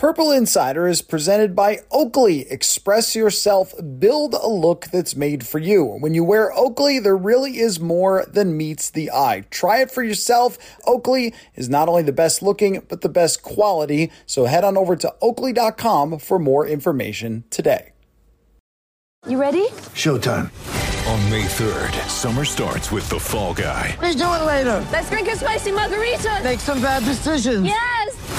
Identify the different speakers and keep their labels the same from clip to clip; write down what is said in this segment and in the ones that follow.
Speaker 1: Purple Insider is presented by Oakley. Express yourself, build a look that's made for you. When you wear Oakley, there really is more than meets the eye. Try it for yourself. Oakley is not only the best looking, but the best quality. So head on over to oakley.com for more information today.
Speaker 2: You ready?
Speaker 3: Showtime.
Speaker 4: On May 3rd, summer starts with The Fall Guy.
Speaker 3: Let's do it later.
Speaker 2: Let's drink a spicy margarita.
Speaker 3: Make some bad decisions.
Speaker 2: Yes.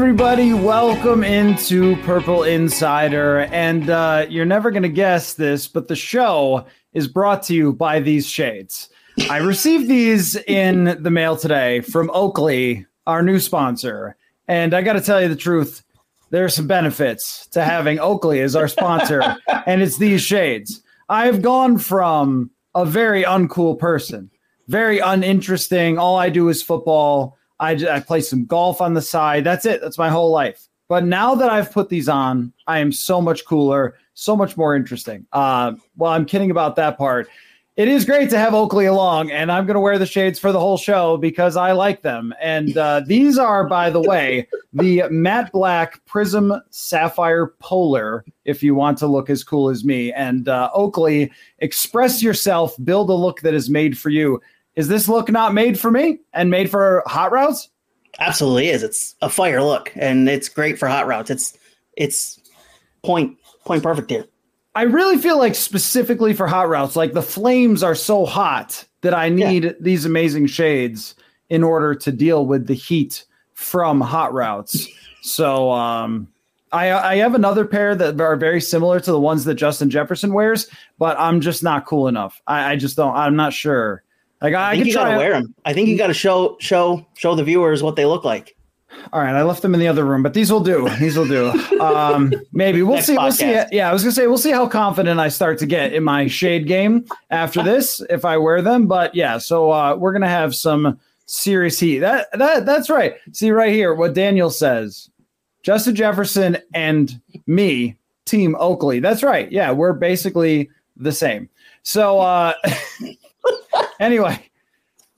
Speaker 1: everybody, welcome into Purple Insider. And uh, you're never going to guess this, but the show is brought to you by these shades. I received these in the mail today from Oakley, our new sponsor. And I got to tell you the truth, there are some benefits to having Oakley as our sponsor, and it's these shades. I've gone from a very uncool person, very uninteresting. All I do is football. I, I play some golf on the side. That's it. That's my whole life. But now that I've put these on, I am so much cooler, so much more interesting. Uh, well, I'm kidding about that part. It is great to have Oakley along, and I'm going to wear the shades for the whole show because I like them. And uh, these are, by the way, the matte black Prism Sapphire Polar, if you want to look as cool as me. And uh, Oakley, express yourself, build a look that is made for you. Is this look not made for me and made for hot routes?
Speaker 5: Absolutely is. It's a fire look, and it's great for hot routes. It's it's point point perfect here.
Speaker 1: I really feel like specifically for hot routes, like the flames are so hot that I need these amazing shades in order to deal with the heat from hot routes. So um I I have another pair that are very similar to the ones that Justin Jefferson wears, but I'm just not cool enough. I, I just don't I'm not sure. Like I,
Speaker 5: I think
Speaker 1: could
Speaker 5: you gotta wear them. I think you gotta show show show the viewers what they look like.
Speaker 1: All right, I left them in the other room, but these will do. These will do. Um, maybe we'll
Speaker 5: Next
Speaker 1: see. We'll see.
Speaker 5: podcast.
Speaker 1: Yeah, I was gonna say we'll see how confident I start to get in my shade game after this if I wear them. But yeah, so uh, we're gonna have some serious heat. That that that's right. See right here what Daniel says. Justin Jefferson and me, Team Oakley. That's right. Yeah, we're basically the same. So uh, anyway.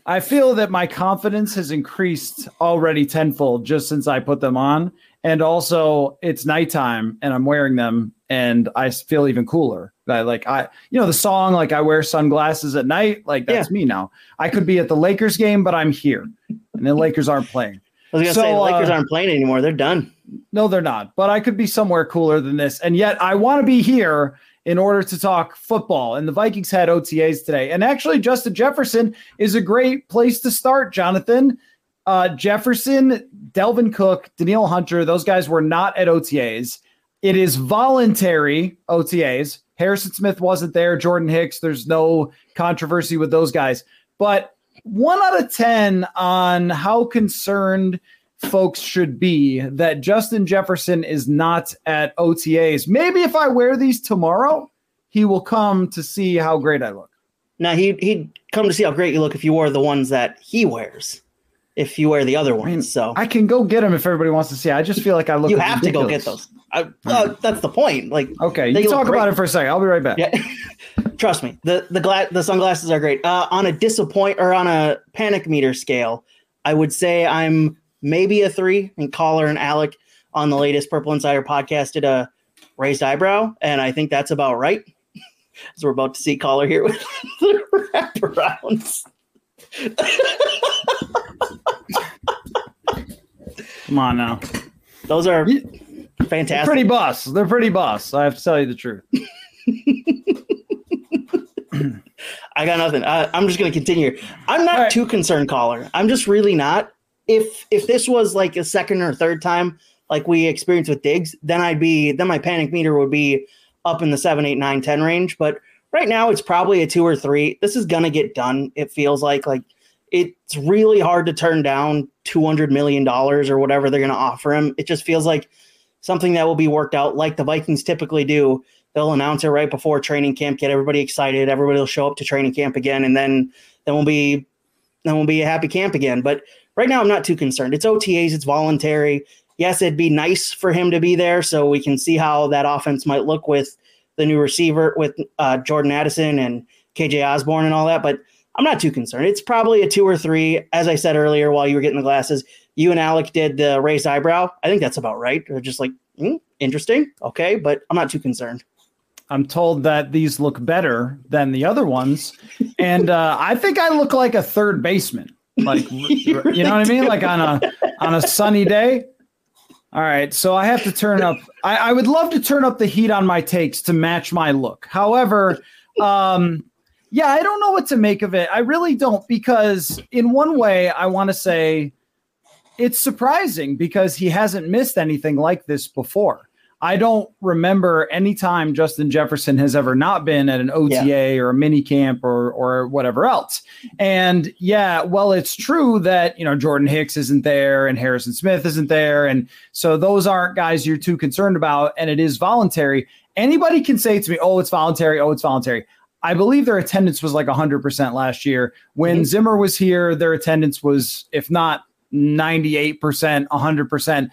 Speaker 1: I feel that my confidence has increased already tenfold just since I put them on. And also, it's nighttime and I'm wearing them and I feel even cooler. I, like, I, you know, the song, like, I wear sunglasses at night. Like, that's me now. I could be at the Lakers game, but I'm here and the Lakers aren't playing.
Speaker 5: I was gonna
Speaker 1: So,
Speaker 5: say the Lakers
Speaker 1: uh,
Speaker 5: aren't playing anymore. They're done.
Speaker 1: No, they're not. But I could be somewhere cooler than this. And yet I want to be here in order to talk football. And the Vikings had OTAs today. And actually, Justin Jefferson is a great place to start, Jonathan. Uh, Jefferson, Dalvin Cook, Danielle Hunter, those guys were not at OTAs. It is voluntary OTAs. Harrison Smith wasn't there. Jordan Hicks, there's no controversy with those guys. But one out of 10 on how concerned folks should be that Justin Jefferson is not at OTAs. Maybe if I wear these tomorrow, he will come to see how great I look.
Speaker 5: Now he he'd come to see how great you look if you wore the ones that he wears. If you wear the other ones,
Speaker 1: I mean,
Speaker 5: so
Speaker 1: I can go get them if everybody wants to see. I just feel like I look.
Speaker 5: you have to go get those. I, uh, that's the point. Like
Speaker 1: Okay, you talk about it for a second. I'll be right back.
Speaker 5: Yeah, trust me. the the gla- the sunglasses are great. Uh, on a disappoint or on a panic meter scale, I would say I'm maybe a three. And Coller and Alec on the latest Purple Insider podcast did a raised eyebrow, and I think that's about right. As we're about to see Coller here with the wraparounds.
Speaker 1: Come on now.
Speaker 5: Those are fantastic.
Speaker 1: They're
Speaker 5: fantastic.
Speaker 1: pretty boss. They're pretty boss. I have to tell you the truth.
Speaker 5: I got nothing. Uh, I'm just going to continue. I'm not
Speaker 1: All right.
Speaker 5: too concerned, Coller. I'm just really not. If if this was like a second or third time, like we experienced with Diggs, then I'd be then my panic meter would be up in the seven, eight, nine, ten range. But right now, it's probably a two or three. This is to get done. It feels like like it's really hard to turn down two hundred million dollars or whatever they're to offer him. It just feels like something that will be worked out, like the Vikings typically do they'll announce it right before training camp, get everybody excited. Everybody will show up to training camp again, and then then we'll be then we'll be a happy camp again. But right now, I'm not too concerned. It's OTAs, it's voluntary. Yes, it'd be nice for him to be there so we can see how that offense might look with the new receiver with uh, Jordan Addison and KJ Osborn and all that. But I'm not too concerned. It's probably a two or three. As I said earlier, while you were getting the glasses, you and Alec did the raised eyebrow. I think that's about right. They're just like hmm, interesting, okay, but I'm not too concerned.
Speaker 1: I'm told that these look better than the other ones, and uh, I think I look like a third baseman. Like you know what I mean? Like on a on a sunny day. All right, so I have to turn up. I, I would love to turn up the heat on my takes to match my look. However, um, yeah, I don't know what to make of it. I really don't because in one way, I want to say it's surprising because he hasn't missed anything like this before. I don't remember any time Justin Jefferson has ever not been at an OTA or a mini camp or or whatever else. And yeah, well, it's true that you know Jordan Hicks isn't there and Harrison Smith isn't there, and so those aren't guys you're too concerned about, and it is voluntary. Anybody can say to me, "Oh, it's voluntary. Oh, it's voluntary." I believe their attendance was like 100% last year. When mm-hmm. Zimmer was here, their attendance was, if not 98%, 100%.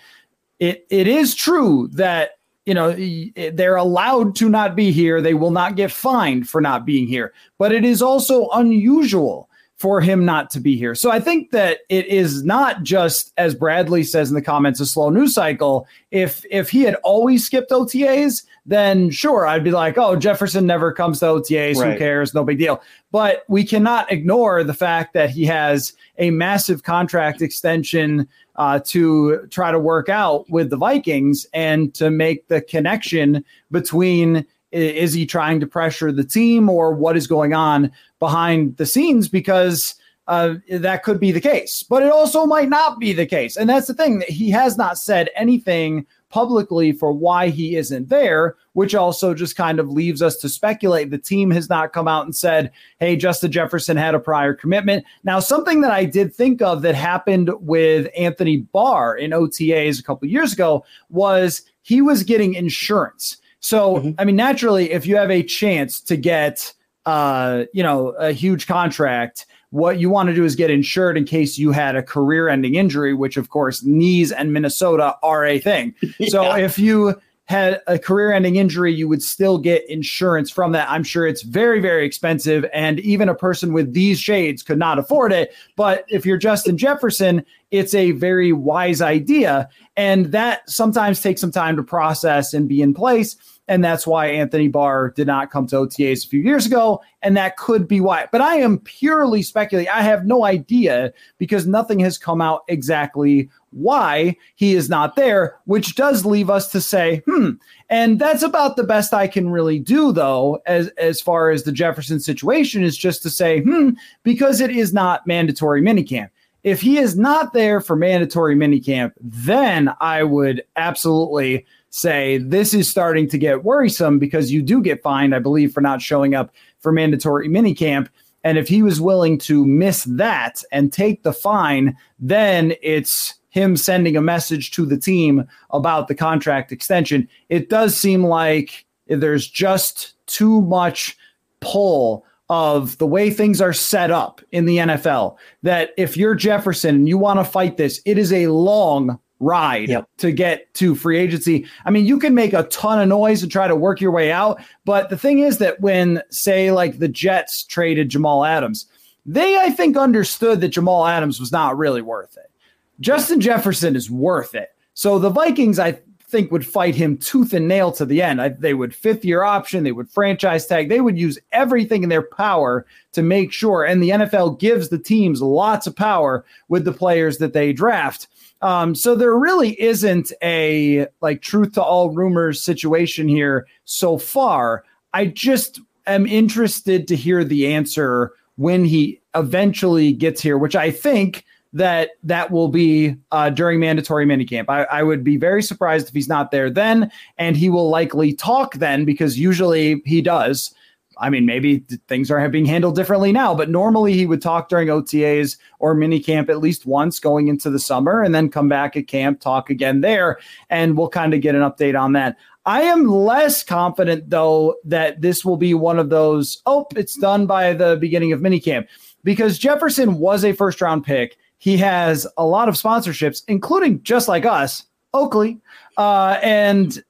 Speaker 1: It, it is true that you know eh, they're allowed to not be here. They will not get fined for not being here. But it is also unusual for him not to be here. So i think that it is not just as bradley says in the comments a slow news cycle. If if he had always skipped otas then sure i'd be like oh jefferson never comes to otas who cares? No big deal. But we cannot ignore the fact that he has a massive contract extension uh, to try to work out with the Vikings and to make the connection between is he trying to pressure the team or what is going on behind the scenes because uh, that could be the case, but it also might not be the case. And that's the thing that he has not said anything publicly for why he isn't there, which also just kind of leaves us to speculate. The team has not come out and said, hey, Justin Jefferson had a prior commitment. Now, something that I did think of that happened with Anthony Barr in OTAs a couple years ago was he was getting insurance. So, I mean, naturally, if you have a chance to get, uh, you know, a huge contract, what you want to do is get insured in case you had a career ending injury, which of course knees and Minnesota are a thing. So if you had a career ending injury, you would still get insurance from that. I'm sure it's very, very expensive. And even a person with these shades could not afford it. But if you're Justin Jefferson, it's a very wise idea. And that sometimes takes some time to process and be in place. And that's why Anthony Barr did not come to OTAs a few years ago. And that could be why. But I am purely speculating. I have no idea because nothing has come out exactly why he is not there, which does leave us to say, hmm. And that's about the best I can really do, though, as, as far as the Jefferson situation is just to say, hmm, because it is not mandatory minicamp. If he is not there for mandatory minicamp, then I would absolutely say this is starting to get worrisome because you do get fined, I believe, for not showing up for mandatory minicamp. And if he was willing to miss that and take the fine, then it's him sending a message to the team about the contract extension. It does seem like there's just too much pull of the way things are set up in the NFL that if you're Jefferson and you want to fight this, it is a long ride
Speaker 5: Yep.
Speaker 1: to get to free agency. I mean, you can make a ton of noise and try to work your way out, but the thing is that when say like the Jets traded Jamal Adams, they I think understood that Jamal Adams was not really worth it. Justin Jefferson is worth it. So the Vikings I think would fight him tooth and nail to the end. I, they would fifth year option, they would franchise tag, they would use everything in their power to make sure. And the NFL gives the teams lots of power with the players that they draft. Um, so there really isn't a like truth to all rumors situation here so far. I just am interested to hear the answer when he eventually gets here, which I think that that will be uh, during mandatory minicamp. I, I would be very surprised if he's not there then, and he will likely talk then because usually he does. I mean, maybe things are being handled differently now, but normally he would talk during OTAs or minicamp at least once going into the summer and then come back at camp, talk again there, and we'll kind of get an update on that. I am less confident, though, that this will be one of those, oh, it's done by the beginning of minicamp because Jefferson was a first round pick. He has a lot of sponsorships, including just like us, Oakley, uh, and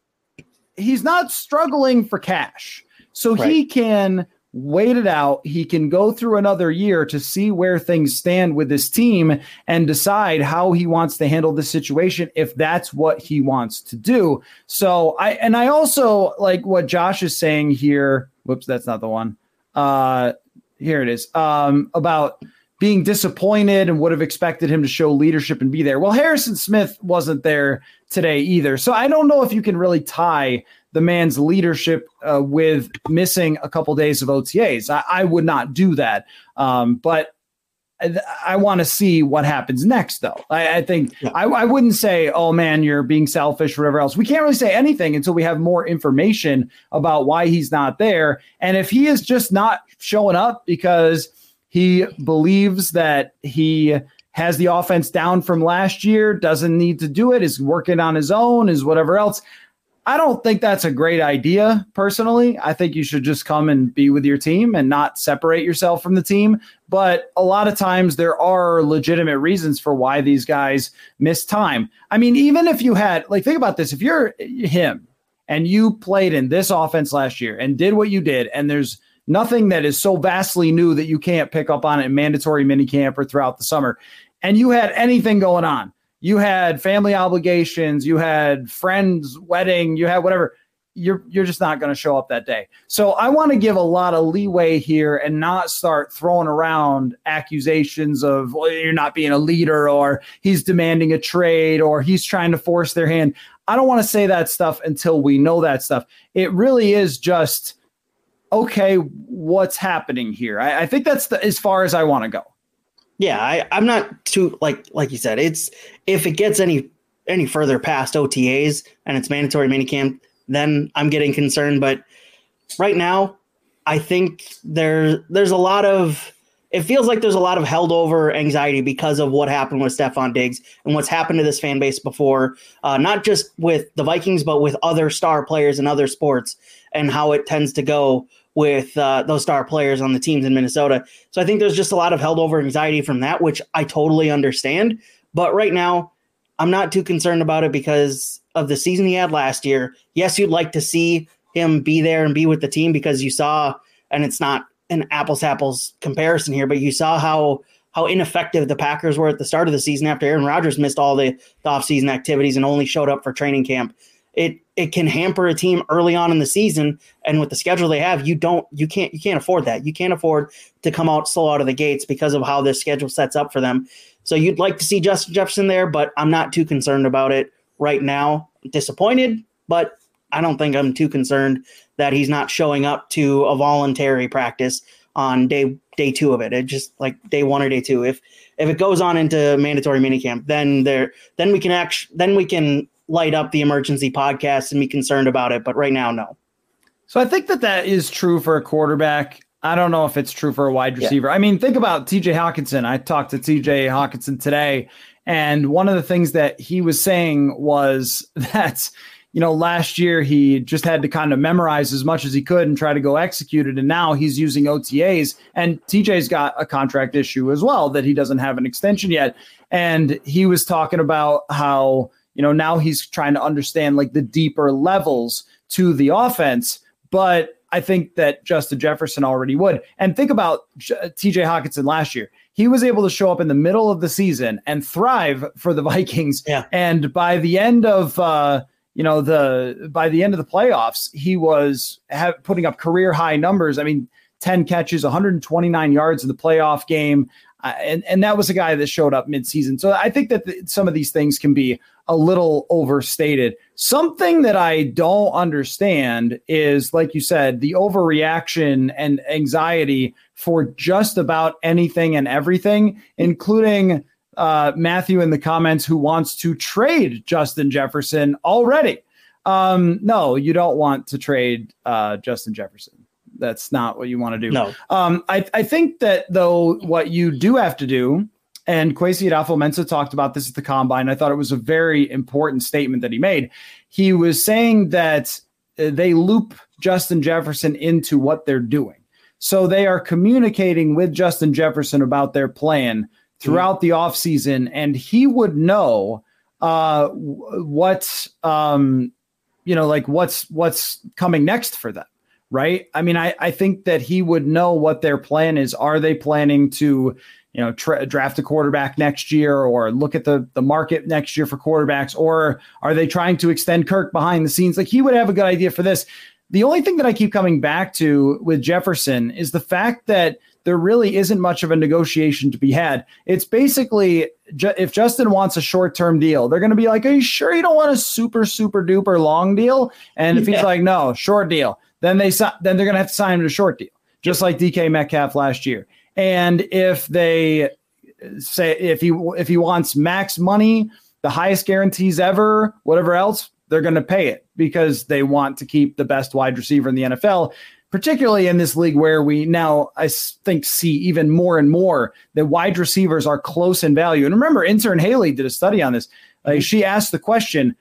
Speaker 1: he's not struggling for cash. So he can wait it out. He can go through another year to see where things stand with this team and decide how he wants to handle the situation if that's what he wants to do. So I and I also like what Josh is saying here. Whoops, that's not the one. Uh here it is. Um about being disappointed and would have expected him to show leadership and be there. Well, Harrison Smith wasn't there today either. So I don't know if you can really tie the man's leadership uh, with missing a couple days of OTAs. I, I would not do that. Um, but I, I want to see what happens next, though. I, I think I, I wouldn't say, oh man, you're being selfish or whatever else. We can't really say anything until we have more information about why he's not there. And if he is just not showing up because he believes that he has the offense down from last year, doesn't need to do it, is working on his own, is whatever else. I don't think that's a great idea personally. I think you should just come and be with your team and not separate yourself from the team. But a lot of times there are legitimate reasons for why these guys miss time. I mean, even if you had, like, think about this if you're him and you played in this offense last year and did what you did, and there's nothing that is so vastly new that you can't pick up on it in mandatory minicamp or throughout the summer, and you had anything going on, you had family obligations, you had friends' wedding, you had whatever. You're you're just not going to show up that day. So I want to give a lot of leeway here and not start throwing around accusations of well, you're not being a leader or he's demanding a trade or he's trying to force their hand. I don't want to say that stuff until we know that stuff. It really is just okay. What's happening here? I, I think that's the, as far as I want to go.
Speaker 5: Yeah, I, I'm not too like like you said. It's if it gets any any further past OTAs and it's mandatory minicamp, then I'm getting concerned. But right now, I think there there's a lot of it feels like there's a lot of held over anxiety because of what happened with Stefon Diggs and what's happened to this fan base before, uh, not just with the Vikings, but with other star players in other sports and how it tends to go with uh, those star players on the teams in Minnesota. So I think there's just a lot of held over anxiety from that, which I totally understand. But right now, I'm not too concerned about it because of the season he had last year. Yes, you'd like to see him be there and be with the team because you saw, and it's not an apples apples comparison here, but you saw how how ineffective the Packers were at the start of the season after Aaron Rodgers missed all the, the offseason activities and only showed up for training camp. It it can hamper a team early on in the season, and with the schedule they have, you don't you can't you can't afford that. You can't afford to come out slow out of the gates because of how this schedule sets up for them. So you'd like to see Justin Jefferson there, but I'm not too concerned about it right now. Disappointed, but I don't think I'm too concerned that he's not showing up to a voluntary practice on day day two of it. It just like day one or day two. If if it goes on into mandatory minicamp, then there then we can act then we can light up the emergency podcast and be concerned about it. But right now, no.
Speaker 1: So I think that that is true for a quarterback. I don't know if it's true for a wide receiver. Yeah. I mean, think about TJ Hockenson. I talked to TJ Hockenson today, And one of the things that he was saying was that, you know, last year he just had to kind of memorize as much as he could and try to go execute it. And now he's using OTAs. And TJ's got a contract issue as well that he doesn't have an extension yet. And he was talking about how, you know, now he's trying to understand like the deeper levels to the offense. But I think that Justin Jefferson already would. And think about TJ Hockenson last year. He was able to show up in the middle of the season and thrive for the Vikings.
Speaker 5: Yeah.
Speaker 1: And by the end of uh, you know the by the end of the playoffs, he was have, putting up career high numbers. I mean, 10 catches, 129 yards in the playoff game. And and that was a guy that showed up midseason. So I think that the, some of these things can be a little overstated. Something that I don't understand is, like you said, the overreaction and anxiety for just about anything and everything, including uh, Matthew in the comments who wants to trade Justin Jefferson already. Um, no, you don't want to trade uh, Justin Jefferson. That's not what you want to do.
Speaker 5: No.
Speaker 1: Um, I, I think that though what you do have to do, and Kwesi Adofo-Mensah talked about this at the combine. I thought it was a very important statement that he made. He was saying that uh, they loop Justin Jefferson into what they're doing. So they are communicating with Justin Jefferson about their plan throughout the offseason, and he would know uh, what um, you know, like what's what's coming next for them right? I mean, I, I think that he would know what their plan is. Are they planning to, you know, tra- draft a quarterback next year or look at the, the market next year for quarterbacks? Or are they trying to extend Kirk behind the scenes? Like he would have a good idea for this. The only thing that I keep coming back to with Jefferson is the fact that there really isn't much of a negotiation to be had. It's basically if Justin wants a short term deal, they're going to be like, Are you sure you don't want a super, super duper long deal? And if yeah. he's like, No, short deal, then they then they're going to have to sign him to a short deal, just like DK Metcalf last year. And if they say if he if he wants max money, the highest guarantees ever, whatever else, they're going to pay it because they want to keep the best wide receiver in the NFL. Particularly in this league where we now, I think, see even more and more that wide receivers are close in value. And remember, intern Haley did a study on this. Like mm-hmm. she asked the question: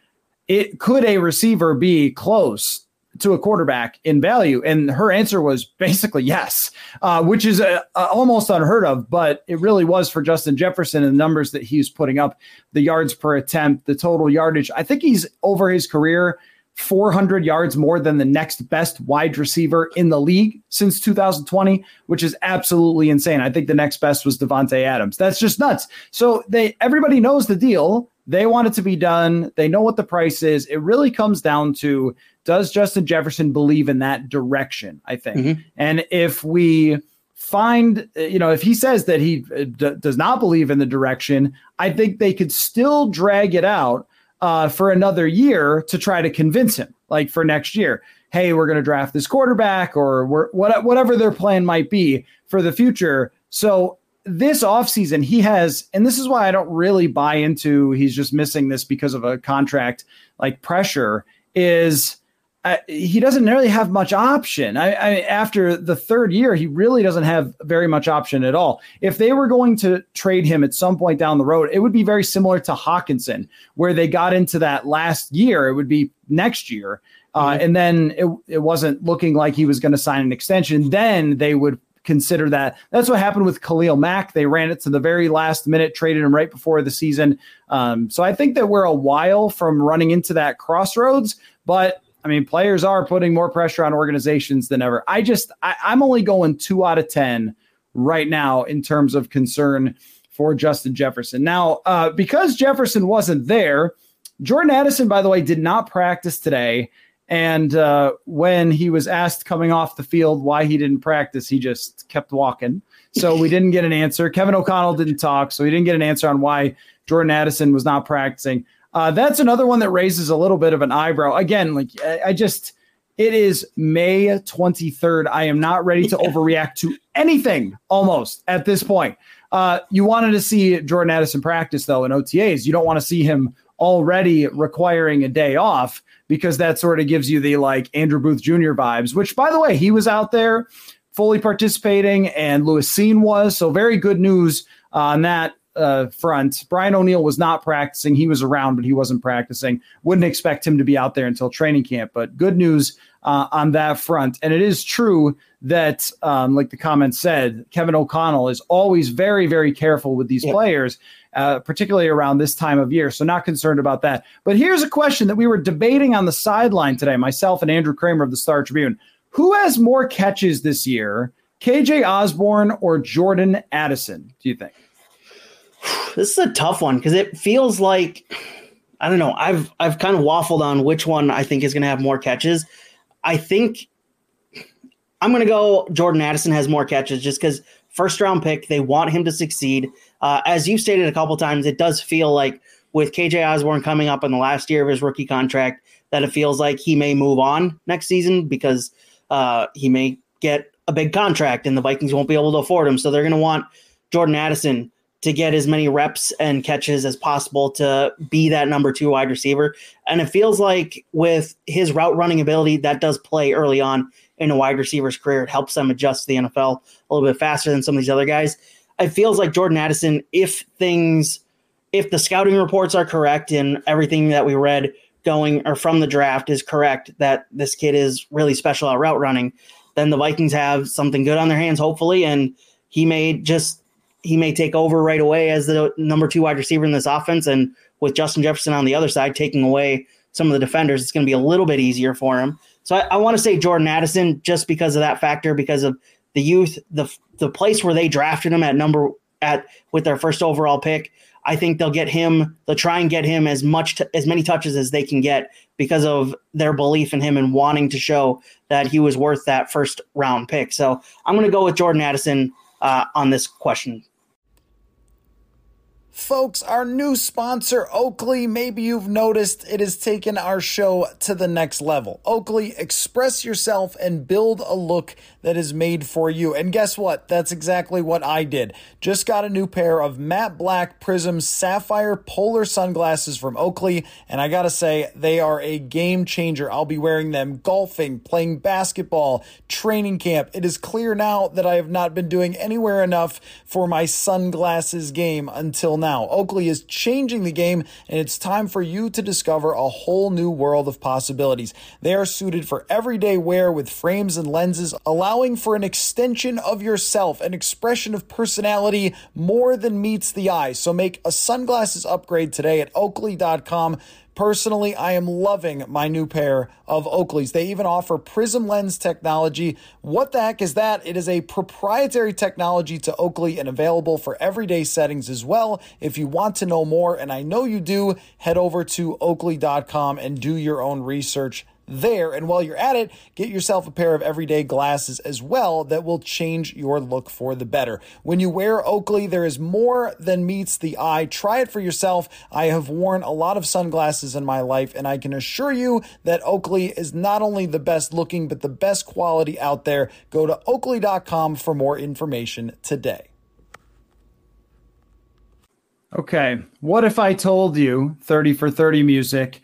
Speaker 1: It could a receiver be close to a quarterback in value? And her answer was basically yes, uh, which is uh, uh, almost unheard of, but it really was for Justin Jefferson and the numbers that he's putting up, the yards per attempt, the total yardage. I think he's over his career 400 yards more than the next best wide receiver in the league since 2020, which is absolutely insane. I think the next best was Davante Adams. That's just nuts. So they everybody knows the deal. They want it to be done. They know what the price is. It really comes down to does Justin Jefferson believe in that direction? I think. Mm-hmm. And if we find, you know, if he says that he uh, d- does not believe in the direction, I think they could still drag it out uh, for another year to try to convince him, like for next year. Hey, we're going to draft this quarterback or whatever their plan might be for the future. So this offseason, he has, and this is why I don't really buy into he's just missing this because of a contract like pressure, is he doesn't really have much option. I, I, after the third year, he really doesn't have very much option at all. If they were going to trade him at some point down the road, it would be very similar to Hockenson, where they got into that last year. It would be next year, uh, mm-hmm. and then it, it wasn't looking like he was going to sign an extension. Then they would consider that. That's what happened with Khalil Mack. They ran it to the very last minute, traded him right before the season. Um, so I think that we're a while from running into that crossroads, but I mean, players are putting more pressure on organizations than ever. I just, I, I'm only going two out of 10 right now in terms of concern for Justin Jefferson. Now, uh, because Jefferson wasn't there, Jordan Addison, by the way, did not practice today. And uh, when he was asked coming off the field why he didn't practice, he just kept walking. So we didn't get an answer. Kevin O'Connell didn't talk, so we didn't get an answer on why Jordan Addison was not practicing. Uh, that's another one that raises a little bit of an eyebrow. Again, like I, I just, it is May 23rd. I am not ready to overreact to anything almost at this point. Uh, you wanted to see Jordan Addison practice though in OTAs. You don't want to see him already requiring a day off because that sort of gives you the like Andrew Booth Jr. vibes, which by the way, he was out there fully participating and Lewis Cine was. So very good news on that uh, front. Brian O'Neill was not practicing. He was around, but he wasn't practicing. Wouldn't expect him to be out there until training camp. But good news uh, on that front. And it is true that, um, like the comment said, Kevin O'Connell is always very, very careful with these players, uh, particularly around this time of year. So, not concerned about that. But here's a question that we were debating on the sideline today, myself and Andrew Krammer of the Star Tribune. Who has more catches this year, KJ Osborn or Jordan Addison, do you think?
Speaker 5: This is a tough one because it feels like I don't know. I've I've kind of waffled on which one I think is going to have more catches. I think I'm going to go Jordan Addison has more catches just because first round pick. They want him to succeed. Uh, as you've stated a couple times, it does feel like with KJ Osborn coming up in the last year of his rookie contract that it feels like he may move on next season because uh, he may get a big contract and the Vikings won't be able to afford him. So they're going to want Jordan Addison to get as many reps and catches as possible to be that number two wide receiver. And it feels like with his route running ability, that does play early on in a wide receiver's career. It helps them adjust to the NFL a little bit faster than some of these other guys. It feels like Jordan Addison, if things, if the scouting reports are correct and everything that we read going or from the draft is correct, that this kid is really special at route running, then the Vikings have something good on their hands, hopefully. And he may just he may take over right away as the number two wide receiver in this offense. And with Justin Jefferson on the other side taking away some of the defenders, it's going to be a little bit easier for him. So I, I want to say Jordan Addison just because of that factor, because of the youth, the the place where they drafted him at number at with their first overall pick. I think they'll get him. They'll try and get him as much t- as many touches as they can get because of their belief in him and wanting to show that he was worth that first round pick. So I'm going to go with Jordan Addison uh, on this question.
Speaker 6: Folks, our new sponsor, Oakley, maybe you've noticed it has taken our show to the next level. Oakley, express yourself and build a look that is made for you. And guess what? That's exactly what I did. Just got a new pair of matte black prism sapphire polar sunglasses from Oakley, and I gotta say, they are a game changer. I'll be wearing them golfing, playing basketball, training camp. It is clear now that I have not been doing anywhere enough for my sunglasses game until now now. Oakley is changing the game, and it's time for you to discover a whole new world of possibilities. They are suited for everyday wear with frames and lenses, allowing for an extension of yourself, an expression of personality more than meets the eye. So make a sunglasses upgrade today at oakley.com. Personally, I am loving my new pair of Oakleys. They even offer prism lens technology. What the heck is that? It is a proprietary technology to Oakley and available for everyday settings as well. If you want to know more, and I know you do, head over to oakley.com and do your own research there. And while you're at it, get yourself a pair of everyday glasses as well that will change your look for the better. When you wear Oakley, there is more than meets the eye. Try it for yourself. I have worn a lot of sunglasses in my life, and I can assure you that Oakley is not only the best looking, but the best quality out there. Go to oakley.com for more information today.
Speaker 1: Okay. What if I told you 30 for 30 music?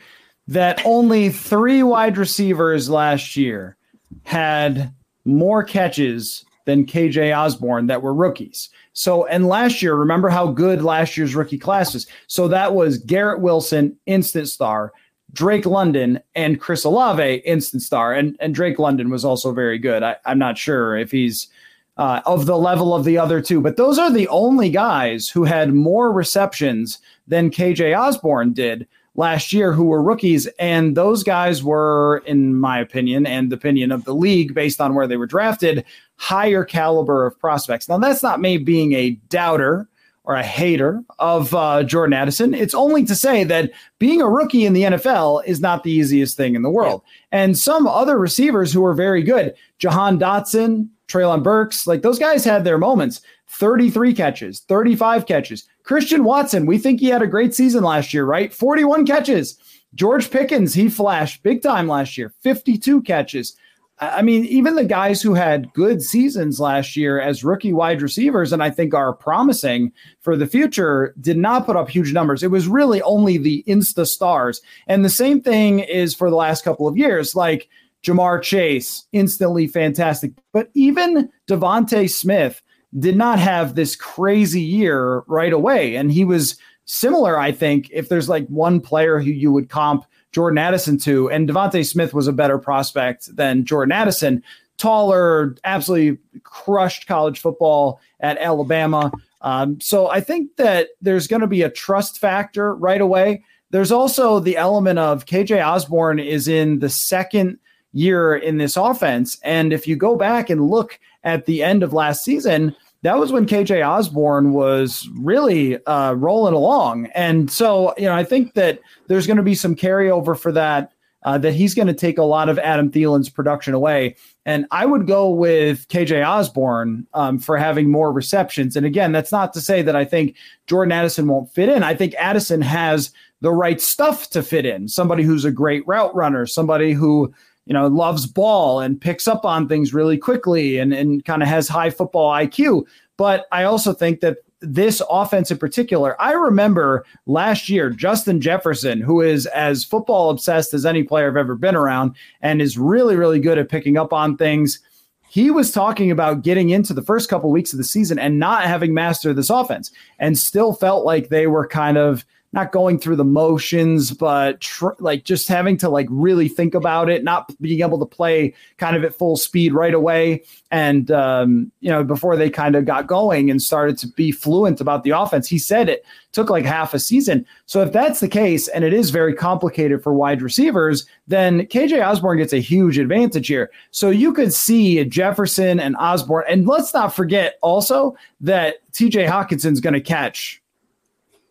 Speaker 1: That only three wide receivers last year had more catches than KJ Osborn that were rookies. So, and last year, remember how good last year's rookie class was. So that was Garrett Wilson, instant star, Drake London, and Chris Olave, instant star. And and Drake London was also very good. I, I'm not sure if he's uh, of the level of the other two, but those are the only guys who had more receptions than KJ Osborn did last year who were rookies. And those guys were, in my opinion, and the opinion of the league based on where they were drafted, higher caliber of prospects. Now, that's not me being a doubter or a hater of uh, Jordan Addison. It's only to say that being a rookie in the NFL is not the easiest thing in the world. Yeah. And some other receivers who are very good, Jahan Dotson, Treylon Burks, like those guys had their moments. 33 catches, 35 catches. Christian Watson, we think he had a great season last year, right? 41 catches. George Pickens, he flashed big time last year, 52 catches. I mean, even the guys who had good seasons last year as rookie wide receivers, and I think are promising for the future, did not put up huge numbers. It was really only the Insta stars. And the same thing is for the last couple of years. Like Ja'Marr Chase, instantly fantastic. But even DeVonta Smith, did not have this crazy year right away. And he was similar, I think, if there's like one player who you would comp Jordan Addison to, and DeVonta Smith was a better prospect than Jordan Addison. Taller, absolutely crushed college football at Alabama. Um, so I think that there's going to be a trust factor right away. There's also the element of KJ Osborn is in the second year in this offense. And if you go back and look at the end of last season, that was when KJ Osborn was really uh, rolling along. And so, you know, I think that there's going to be some carryover for that, uh, that he's going to take a lot of Adam Thielen's production away. And I would go with KJ Osborn um, for having more receptions. And again, that's not to say that I think Jordan Addison won't fit in. I think Addison has the right stuff to fit in. Somebody who's a great route runner, somebody who you know, loves ball and picks up on things really quickly and, and kind of has high football IQ. But I also think that this offense in particular, I remember last year, Justin Jefferson, who is as football obsessed as any player I've ever been around and is really, really good at picking up on things. He was talking about getting into the first couple weeks of the season and not having mastered this offense and still felt like they were kind of not going through the motions, but tr- like just having to like really think about it, not being able to play kind of at full speed right away. And, um, you know, before they kind of got going and started to be fluent about the offense, he said it took like half a season. So if that's the case, and it is very complicated for wide receivers, then KJ Osborn gets a huge advantage here. So you could see Jefferson and Osborn. And let's not forget also that TJ Hockenson's going to catch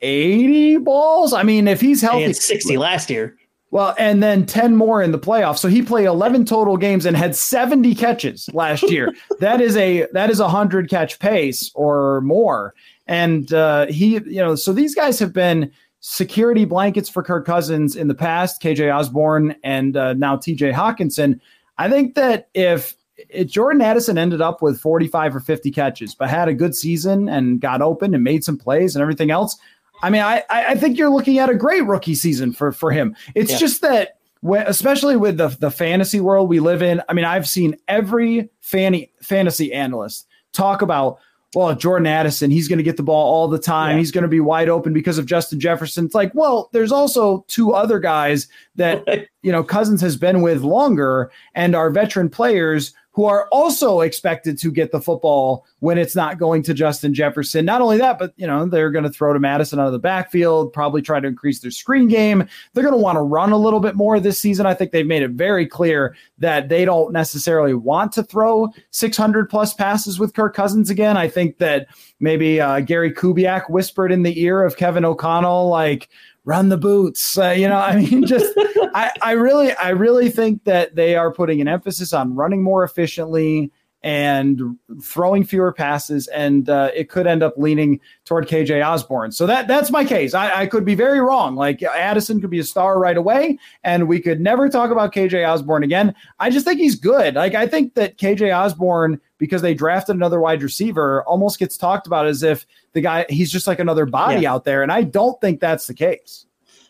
Speaker 1: 80 balls. I mean, if he's healthy,
Speaker 5: and 60 last year.
Speaker 1: Well, and then 10 more in the playoffs. So he played 11 total games and had 70 catches last year. that is a that is a 100 catch pace or more. And uh, he, you know, so these guys have been security blankets for Kirk Cousins in the past, KJ Osborn and uh, now TJ Hockenson. I think that if if Jordan Addison ended up with 45 or 50 catches, but had a good season and got open and made some plays and everything else, I mean, I I think you're looking at a great rookie season for for him. It's yeah. just that when, especially with the the fantasy world we live in. I mean, I've seen every fanny fantasy analyst talk about well, Jordan Addison, he's going to get the ball all the time. Yeah. He's going to be wide open because of Justin Jefferson. It's like, well, there's also two other guys that, you know, Cousins has been with longer and are veteran players who are also expected to get the football when it's not going to Justin Jefferson. Not only that, but you know, they're going to throw to Mattison out of the backfield, probably try to increase their screen game. They're going to want to run a little bit more this season. I think they've made it very clear that they don't necessarily want to throw 600 plus passes with Kirk Cousins again. I think that maybe uh, Gary Kubiak whispered in the ear of Kevin O'Connell, like, run the boots. Uh, you know, I mean, just I, I really, I really think that they are putting an emphasis on running more efficiently and throwing fewer passes, and uh, it could end up leaning toward KJ Osborn. So that that's my case. I, I, could be very wrong. Like Addison could be a star right away, and we could never talk about KJ Osborn again. I just think he's good. Like I think that KJ Osborn, because they drafted another wide receiver, almost gets talked about as if the guy he's just like another body yeah. out there, and I don't think that's the case.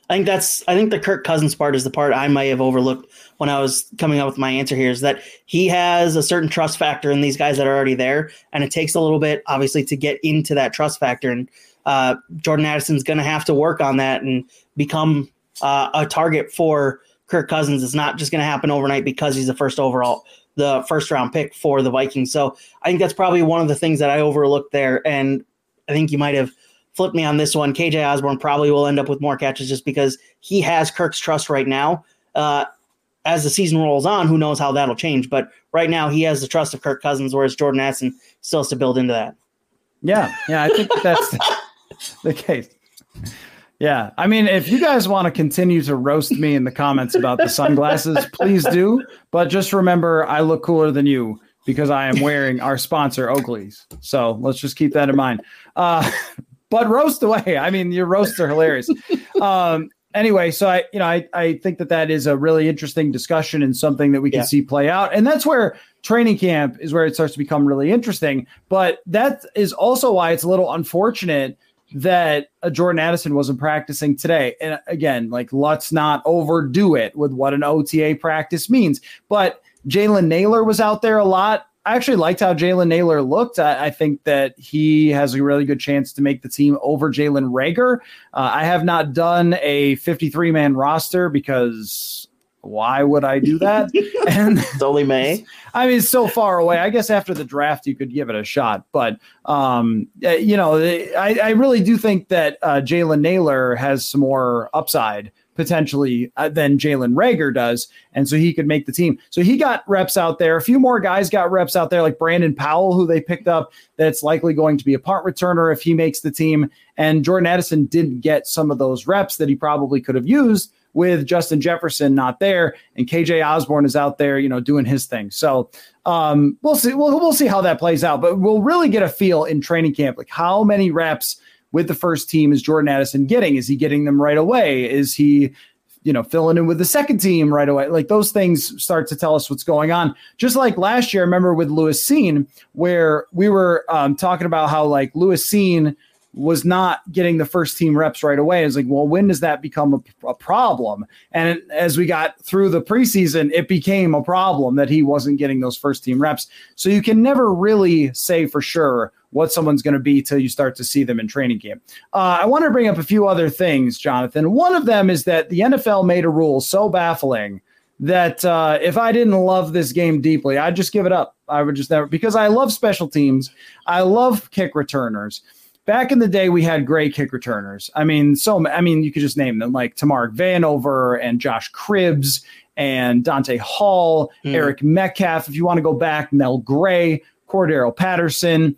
Speaker 5: I think that's I think the Kirk Cousins part is the part I may have overlooked when I was coming up with my answer here is that he has a certain trust factor in these guys that are already there, and it takes a little bit obviously to get into that trust factor. And uh, Jordan Addison's going to have to work on that and become uh, a target for Kirk Cousins. It's not just going to happen overnight because he's the first overall, the first round pick for the Vikings. So I think that's probably one of the things that I overlooked there, and I think you might have flipped me on this one. KJ Osborn probably will end up with more catches just because he has Kirk's trust right now. Uh, as the season rolls on, who knows how that'll change? But right now, he has the trust of Kirk Cousins, whereas Jordan Addison still has to build into that.
Speaker 1: Yeah, yeah, I think that's the case. Yeah, I mean, if you guys want to continue to roast me in the comments about the sunglasses, please do. But just remember, I look cooler than you because I am wearing our sponsor Oakley's. So let's just keep that in mind. Uh, but roast away. I mean, your roasts are hilarious. um, anyway, so I, you know, I, I think that that is a really interesting discussion and something that we can yeah. see play out. And that's where training camp is where it starts to become really interesting. But that is also why it's a little unfortunate that uh, Jordan Addison wasn't practicing today. And again, like let's not overdo it with what an OTA practice means. But Jalen Nailor was out there a lot I actually liked how Jalen Nailor looked. I, I, think that he has a really good chance to make the team over Jalen Reagor. Uh, I have not done a 53 man roster because why would I do that?
Speaker 5: and it's only May.
Speaker 1: I mean, it's so far away. I guess after the draft, you could give it a shot. But, um, you know, I, I really do think that uh, Jalen Nailor has some more upside potentially uh, than Jalen Reagor does. And so he could make the team. So he got reps out there. A few more guys got reps out there, like Brandon Powell, who they picked up, that's likely going to be a punt returner if he makes the team. And Jordan Addison didn't get some of those reps that he probably could have used with Justin Jefferson not there, and KJ Osborn is out there, you know, doing his thing. So um, we'll see. We'll, we'll see how that plays out, but we'll really get a feel in training camp, like how many reps with the first team is Jordan Addison getting? Is he getting them right away? Is he, you know, filling in with the second team right away? Like those things start to tell us what's going on. Just like last year, I remember with Lewis Cine, where we were um, talking about how like Lewis Cine was not getting the first team reps right away. It's like, well, when does that become a, a problem? And as we got through the preseason, it became a problem that he wasn't getting those first team reps. So you can never really say for sure what someone's going to be till you start to see them in training camp. Uh, I want to bring up a few other things, Jonathan. One of them is that the NFL made a rule so baffling that uh, if I didn't love this game deeply, I'd just give it up. I would just never because I love special teams. I love kick returners. Back in the day, we had great kick returners. I mean, so I mean, you could just name them like Tamar Vanover and Josh Cribbs and Dante Hall, mm. Eric Metcalf. If you want to go back, Mel Gray, Cordarrelle Patterson.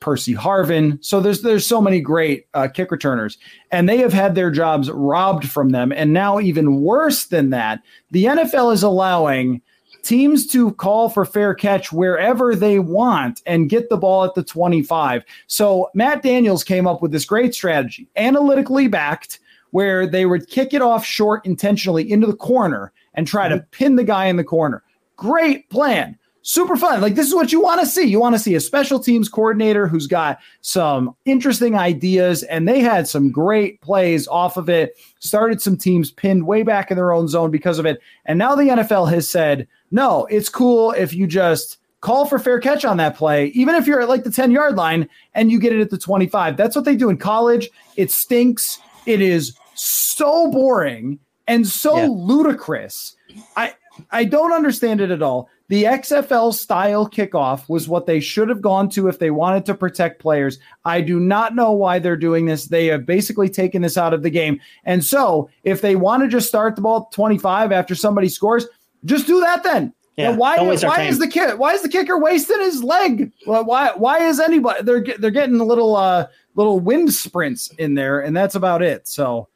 Speaker 1: Percy Harvin. So there's there's so many great uh, kick returners, and they have had their jobs robbed from them. And now, even worse than that, the NFL is allowing teams to call for fair catch wherever they want and get the ball at the 25. So Matt Daniels came up with this great strategy, analytically backed, where they would kick it off short intentionally into the corner and try to mm-hmm. pin the guy in the corner. Great plan super fun. Like this is what you want to see. You want to see a special teams coordinator who's got some interesting ideas, and they had some great plays off of it. Started some teams pinned way back in their own zone because of it, and now the NFL has said no. It's cool if you just call for fair catch on that play, even if you're at like the 10 yard line and you get it at the 25. That's what they do in college. It stinks. It is so boring and so yeah. ludicrous. I I don't understand it at all. The XFL style kickoff was what they should have gone to if they wanted to protect players. I do not know why they're doing this. They have basically taken this out of the game. And so, if they want to just start the ball 25 after somebody scores, just do that then. Yeah, why why is the kid why is the kicker wasting his leg? Well, why why is anybody they're they're getting a little uh little wind sprints in there and that's about it. So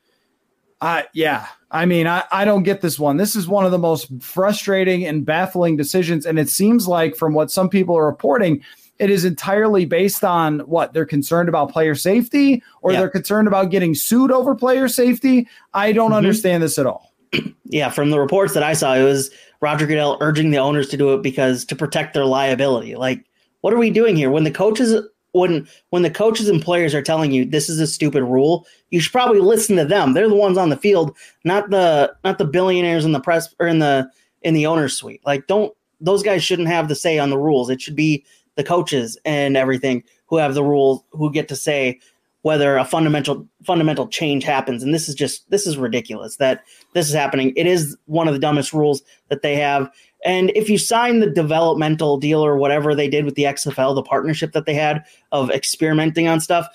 Speaker 1: uh yeah, I mean, I, I don't get this one. This is one of the most frustrating and baffling decisions. And it seems like, from what some people are reporting, it is entirely based on what they're concerned about player safety or yeah. they're concerned about getting sued over player safety. I don't mm-hmm. understand this at all.
Speaker 5: Yeah, from the reports that I saw, it was Roger Goodell urging the owners to do it because to protect their liability. Like, what are we doing here? When the coaches when when the coaches and players are telling you this is a stupid rule, you should probably listen to them. They're the ones on the field, not the not the billionaires in the press or in the in the owner's suite. Like don't those guys shouldn't have the say on the rules. It should be the coaches and everything who have the rules who get to say whether a fundamental fundamental change happens and this is just this is ridiculous that this is happening it is one of the dumbest rules that they have and if you sign the developmental deal or whatever they did with the XFL, the partnership that they had of experimenting on stuff,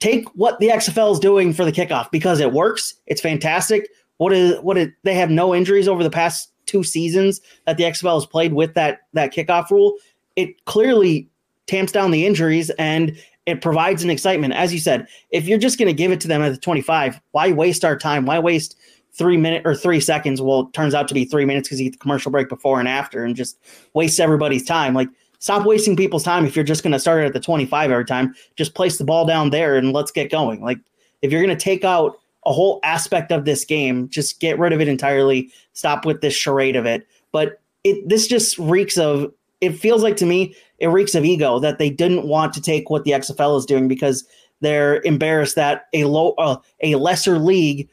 Speaker 5: take what the XFL is doing for the kickoff because it works. It's fantastic. What is what they have no injuries over the past two seasons that the XFL has played with that that kickoff rule. It clearly tamps down the injuries and it provides an excitement. As you said, if you're just going to give it to them at the 25, why waste our time? Why waste three minute or three seconds. Well, it turns out to be three minutes because you get the commercial break before and after, and just wastes everybody's time. Like, stop wasting people's time if you're just going to start it at the 25 every time. Just place the ball down there and let's get going. Like, if you're going to take out a whole aspect of this game, just get rid of it entirely. Stop with this charade of it. But it this just reeks of. It feels like to me it reeks of ego that they didn't want to take what the XFL is doing because they're embarrassed that a low uh, a lesser league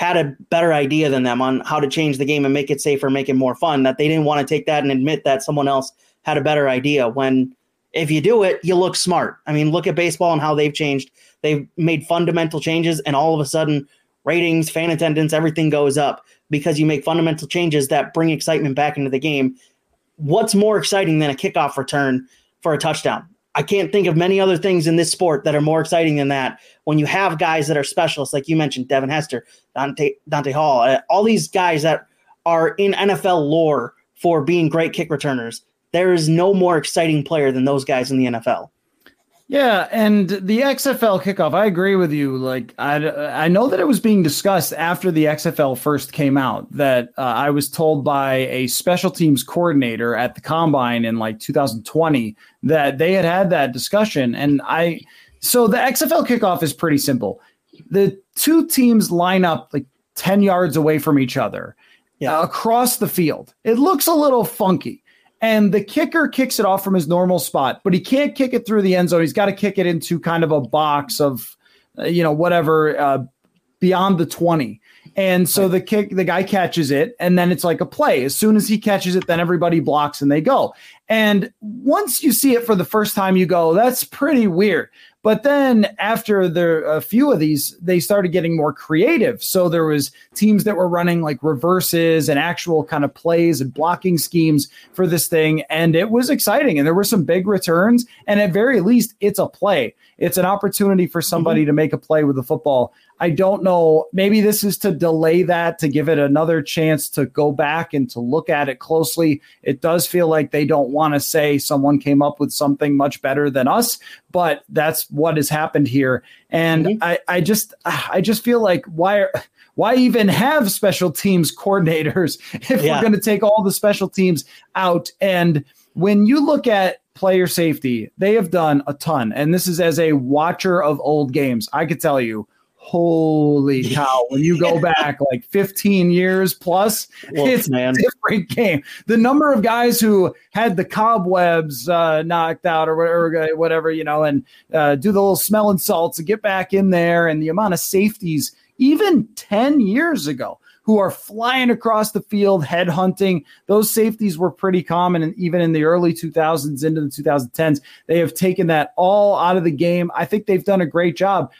Speaker 5: had a better idea than them on how to change the game and make it safer, make it more fun. That they didn't want to take that and admit that someone else had a better idea. When if you do it, you look smart. I mean, look at baseball and how they've changed. They've made fundamental changes, and all of a sudden, ratings, fan attendance, everything goes up because you make fundamental changes that bring excitement back into the game. What's more exciting than a kickoff return for a touchdown? I can't think of many other things in this sport that are more exciting than that. When you have guys that are specialists, like you mentioned, Devin Hester, Dante, Dante Hall, uh, all these guys that are in NFL lore for being great kick returners, there is no more exciting player than those guys in the NFL.
Speaker 1: Yeah, and the XFL kickoff, I agree with you. Like, I, I know that it was being discussed after the XFL first came out. That uh, I was told by a special teams coordinator at the combine in like 2020 that they had had that discussion. And I, so the XFL kickoff is pretty simple. The two teams line up like 10 yards away from each other yeah. uh, across the field. It looks a little funky and the kicker kicks it off from his normal spot, but he can't kick it through the end zone. He's got to kick it into kind of a box of, uh, you know, whatever uh, beyond the 20. And so the kick, the guy catches it, and then it's like a play. As soon as he catches it, then everybody blocks and they go. And once you see it for the first time, you go, that's pretty weird. But then after the a few of these, they started getting more creative. So there was teams that were running like reverses and actual kind of plays and blocking schemes for this thing, and it was exciting. And there were some big returns, and at very least, it's a play. It's an opportunity for somebody mm-hmm. to make a play with the football. I don't know. Maybe this is to delay that, to give it another chance to go back and to look at it closely. It does feel like they don't want to say someone came up with something much better than us, but that's what has happened here. And mm-hmm. I, I just, I just feel like why, why even have special teams coordinators if yeah. we're going to take all the special teams out? And when you look at player safety, they have done a ton. And this is as a watcher of old games. I could tell you holy cow. When you go back like 15 years plus it's man. a different game. The number of guys who had the cobwebs uh, knocked out or whatever, whatever you know and uh, do the little smelling salts and get back in there and the amount of safeties even 10 years ago who are flying across the field head hunting those safeties were pretty common. And even in the early 2000s into the 2010s they have taken that all out of the game. I think they've done a great job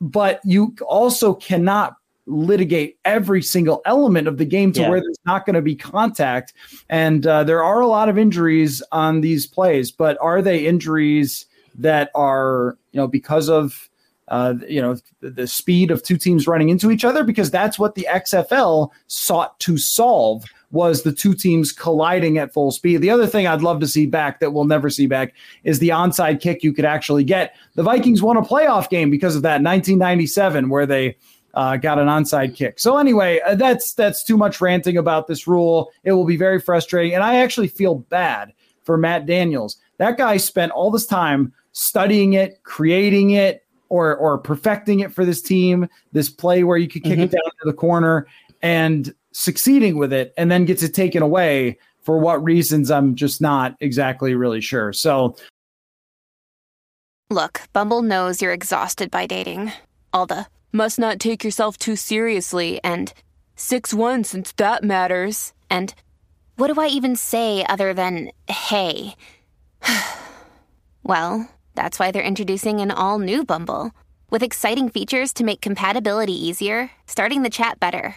Speaker 1: but you also cannot litigate every single element of the game to yeah. where there's not going to be contact. And uh, there are a lot of injuries on these plays, but are they injuries that are, you know, because of, uh, you know, the, the speed of two teams running into each other? Because that's what the XFL sought to solve was the two teams colliding at full speed. The other thing I'd love to see back that we'll never see back is the onside kick you could actually get. The Vikings won a playoff game because of that 1997 where they uh, got an onside kick. So anyway, uh, that's that's too much ranting about this rule. It will be very frustrating, and I actually feel bad for Matt Daniels. That guy spent all this time studying it, creating it, or or perfecting it for this team. This play where you could kick mm-hmm. it down to the corner, and succeeding with it and then gets it taken away for what reasons I'm just not exactly really sure. So
Speaker 7: Look, Bumble knows you're exhausted by dating. All the must not take yourself too seriously and 6-1 since that matters. And what do I even say other than hey? well, that's why they're introducing an all new Bumble with exciting features to make compatibility easier, starting the chat better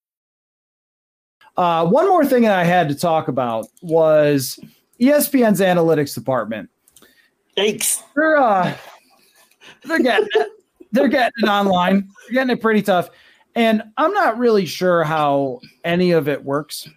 Speaker 1: Uh, one more thing that I had to talk about was ESPN's analytics department.
Speaker 5: Thanks.
Speaker 1: They're uh, they're getting it. They're getting it online. They're getting it pretty tough, and I'm not really sure how any of it works.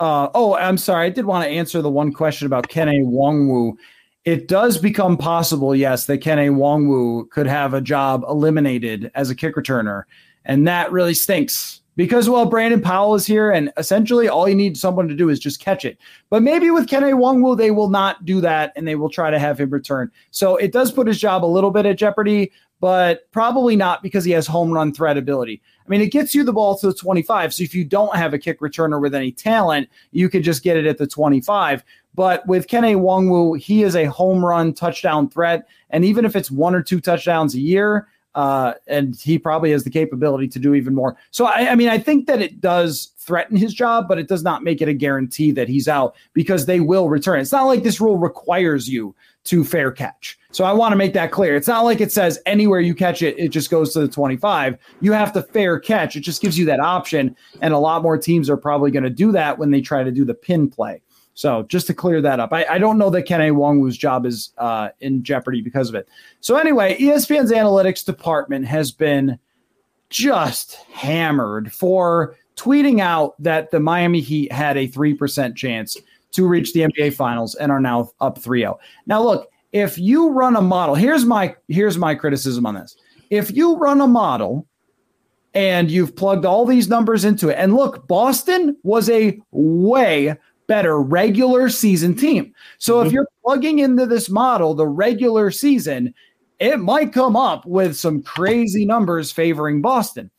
Speaker 1: Uh, oh, I'm sorry. I did want to answer the one question about Kene Nwangwu. it does become possible, yes, that Kene Nwangwu could have a job eliminated as a kick returner. And that really stinks because, well, Brandon Powell is here, and essentially all you need someone to do is just catch it. But maybe with Kene Nwangwu, they will not do that and they will try to have him return. So it does put his job a little bit at jeopardy, but probably not because he has home run threat ability. I mean, it gets you the ball to the 25. So if you don't have a kick returner with any talent, you could just get it at the 25. But with Kene Nwangwu, he is a home run touchdown threat. And even if it's one or two touchdowns a year, uh, and he probably has the capability to do even more. So, I, I, mean, I think that it does threaten his job, but it does not make it a guarantee that he's out because they will return. It's not like this rule requires you to fair catch. So, I want to make that clear. It's not like it says anywhere you catch it, it just goes to the 25. You have to fair catch. It just gives you that option. And a lot more teams are probably going to do that when they try to do the pin play. So just to clear that up, I, I don't know that Kene Nwangwu's job is uh, in jeopardy because of it. So anyway, ESPN's analytics department has been just hammered for tweeting out that the Miami Heat had a 3% chance to reach the NBA finals and are now up 3-0. Now look, if you run a model, here's my here's my criticism on this. If you run a model and you've plugged all these numbers into it, and look, Boston was a way better regular season team. So mm-hmm. if you're plugging into this model, the regular season, it might come up with some crazy numbers favoring Boston.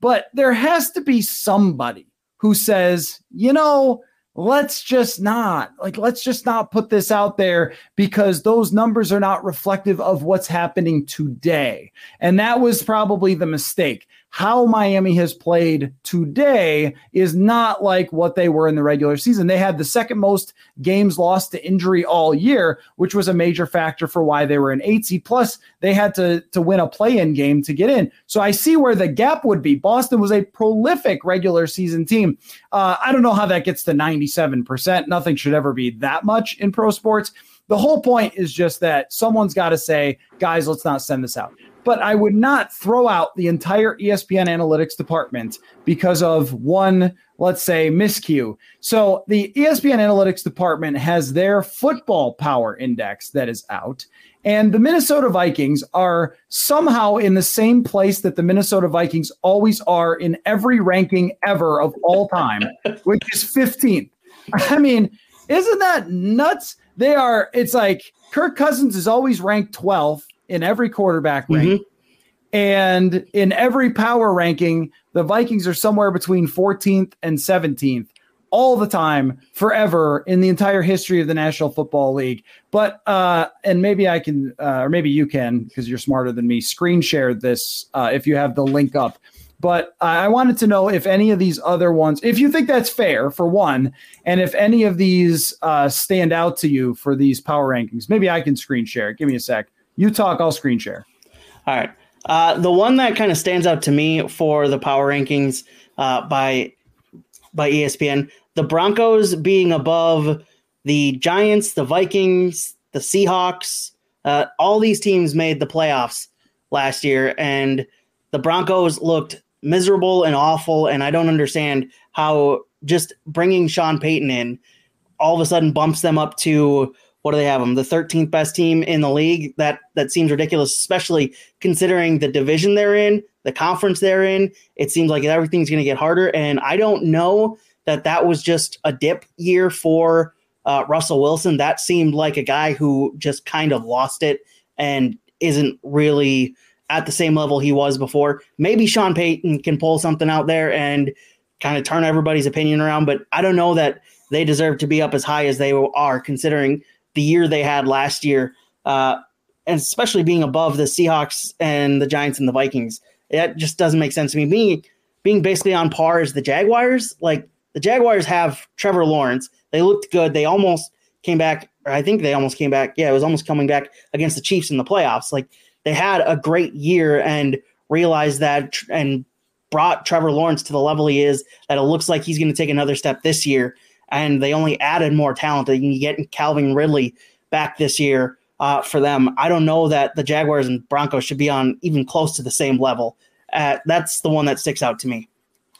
Speaker 1: But there has to be somebody who says, you know, let's just not like let's just not put this out there because those numbers are not reflective of what's happening today and that was probably the mistake how Miami has played today is not like what they were in the regular season. They had the second most games lost to injury all year, which was a major factor for why they were an eight seed. Plus, they had to, to win a play in game to get in. So I see where the gap would be. Boston was a prolific regular season team. Uh, I don't know how that gets to 97%. Nothing should ever be that much in pro sports. The whole point is just that someone's got to say, guys, let's not send this out but I would not throw out the entire ESPN analytics department because of one, let's say, miscue. So the ESPN analytics department has their football power index that is out. And the Minnesota Vikings are somehow in the same place that the Minnesota Vikings always are in every ranking ever of all time, which is 15th. I mean, isn't that nuts? They are, it's like Kirk Cousins is always ranked 12th in every quarterback mm-hmm. rank. And in every power ranking, the Vikings are somewhere between 14th and 17th all the time, forever in the entire history of the National Football League. But uh, and maybe I can, uh, or maybe you can, because you're smarter than me, screen share this uh, if you have the link up. But I wanted to know if any of these other ones, if you think that's fair for one, and if any of these uh, stand out to you for these power rankings. Maybe I can screen share. Give me a sec. You talk, I'll screen share.
Speaker 5: All right. Uh, the one that kind of stands out to me for the power rankings uh, by by ESPN, the Broncos being above the Giants, the Vikings, the Seahawks, uh, all these teams made the playoffs last year, and the Broncos looked miserable and awful. And I don't understand how just bringing Sean Payton in all of a sudden bumps them up to what do they have them? The 13th best team in the league. That that seems ridiculous, especially considering the division they're in, the conference they're in. It seems like everything's going to get harder, and I don't know that that was just a dip year for uh, Russell Wilson. That seemed like a guy who just kind of lost it and isn't really at the same level he was before. Maybe Sean Payton can pull something out there and kind of turn everybody's opinion around, but I don't know that they deserve to be up as high as they are, considering the year they had last year, uh, and especially being above the Seahawks and the Giants and the Vikings. That just doesn't make sense to me. Being being basically on par as the Jaguars, like the Jaguars have Trevor Lawrence. They looked good. They almost came back, I think they almost came back. Yeah, it was almost coming back against the Chiefs in the playoffs. Like they had a great year and realized that and brought Trevor Lawrence to the level he is that it looks like he's going to take another step this year and they only added more talent. They can get Calvin Ridley back this year uh, for them. I don't know that the Jaguars and Broncos should be on even close to the same level. Uh, that's the one that sticks out to me.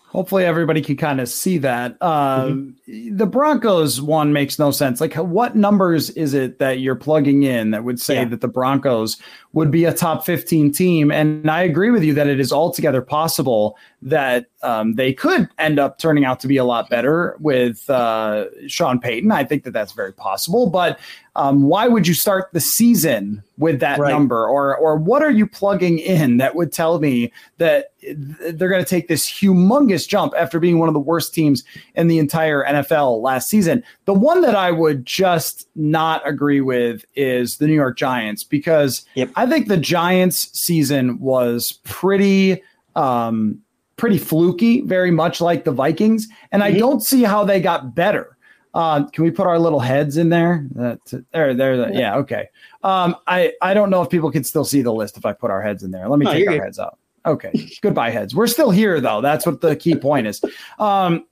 Speaker 1: Hopefully, everybody can kind of see that. Um, The Broncos one makes no sense. Like, what numbers is it that you're plugging in that would say
Speaker 5: Yeah.
Speaker 1: that the Broncos would be a top 15 team? And I agree with you that it is altogether possible that um, they could end up turning out to be a lot better with uh, Sean Payton. I think that that's very possible. But um, why would you start the season with that
Speaker 5: Right.
Speaker 1: number? Or, or what are you plugging in that would tell me that they're going to take this humongous jump after being one of the worst teams in the entire NFL last season? The one that I would just not agree with is the New York Giants because I think the Giants season was pretty um pretty fluky, very much like the Vikings, and I don't see how they got better. Uh, can we put our little heads in there? That's there, there. Yeah, okay. Um, I I don't know if people can still see the list if I put our heads in there. Let me take our
Speaker 5: good.
Speaker 1: heads out. Okay, goodbye heads. We're still here though. That's what the key point is. Um,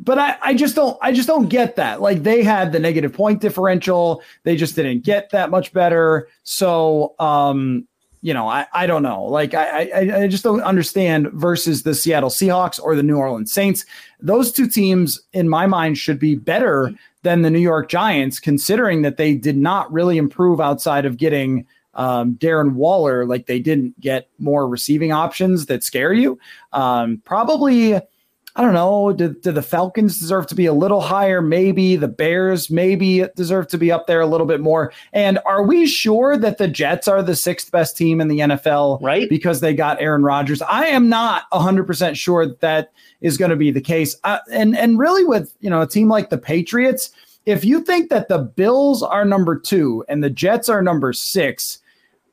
Speaker 1: but I, I just don't I just don't get that. Like they had the negative point differential. They just didn't get that much better. So um, you know, I, I don't know. Like I, I I just don't understand versus the Seattle Seahawks or the New Orleans Saints. Those two teams, in my mind, should be better than the New York Giants, considering that they did not really improve outside of getting um, Darren Waller. Like they didn't get more receiving options that scare you. Um, probably. I don't know. Do, do the Falcons deserve to be a little higher? Maybe the Bears maybe deserve to be up there a little bit more. And are we sure that the Jets are the sixth best team in the NFL?
Speaker 5: Right.
Speaker 1: Because they got Aaron Rodgers. I am not 100% sure that, that is going to be the case. Uh, and and really with, you know, a team like the Patriots, if you think that the Bills are number 2 and the Jets are number 6,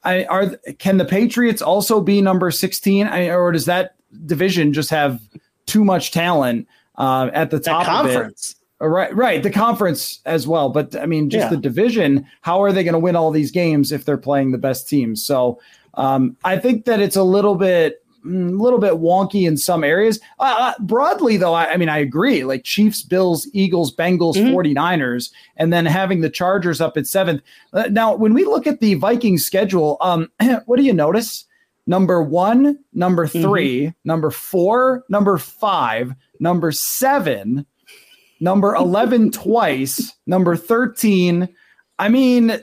Speaker 1: I are can the Patriots also be number 16 I, or does that division just have too much talent uh, at the top
Speaker 5: conference.
Speaker 1: Uh, Right, right. The conference as well, but I mean, just
Speaker 5: Yeah.
Speaker 1: the division. How are they going to win all these games if they're playing the best teams? So um, I think that it's a little bit, a little bit wonky in some areas. Uh, uh, broadly, though, I, I mean, I agree. Like Chiefs, Bills, Eagles, Bengals, 49ers, and then having the Chargers up at seventh. Uh, now, when we look at the Vikings schedule, um, what do you notice? Number one, number 3 number four, number five, number seven, number 11 twice, number 13. I mean,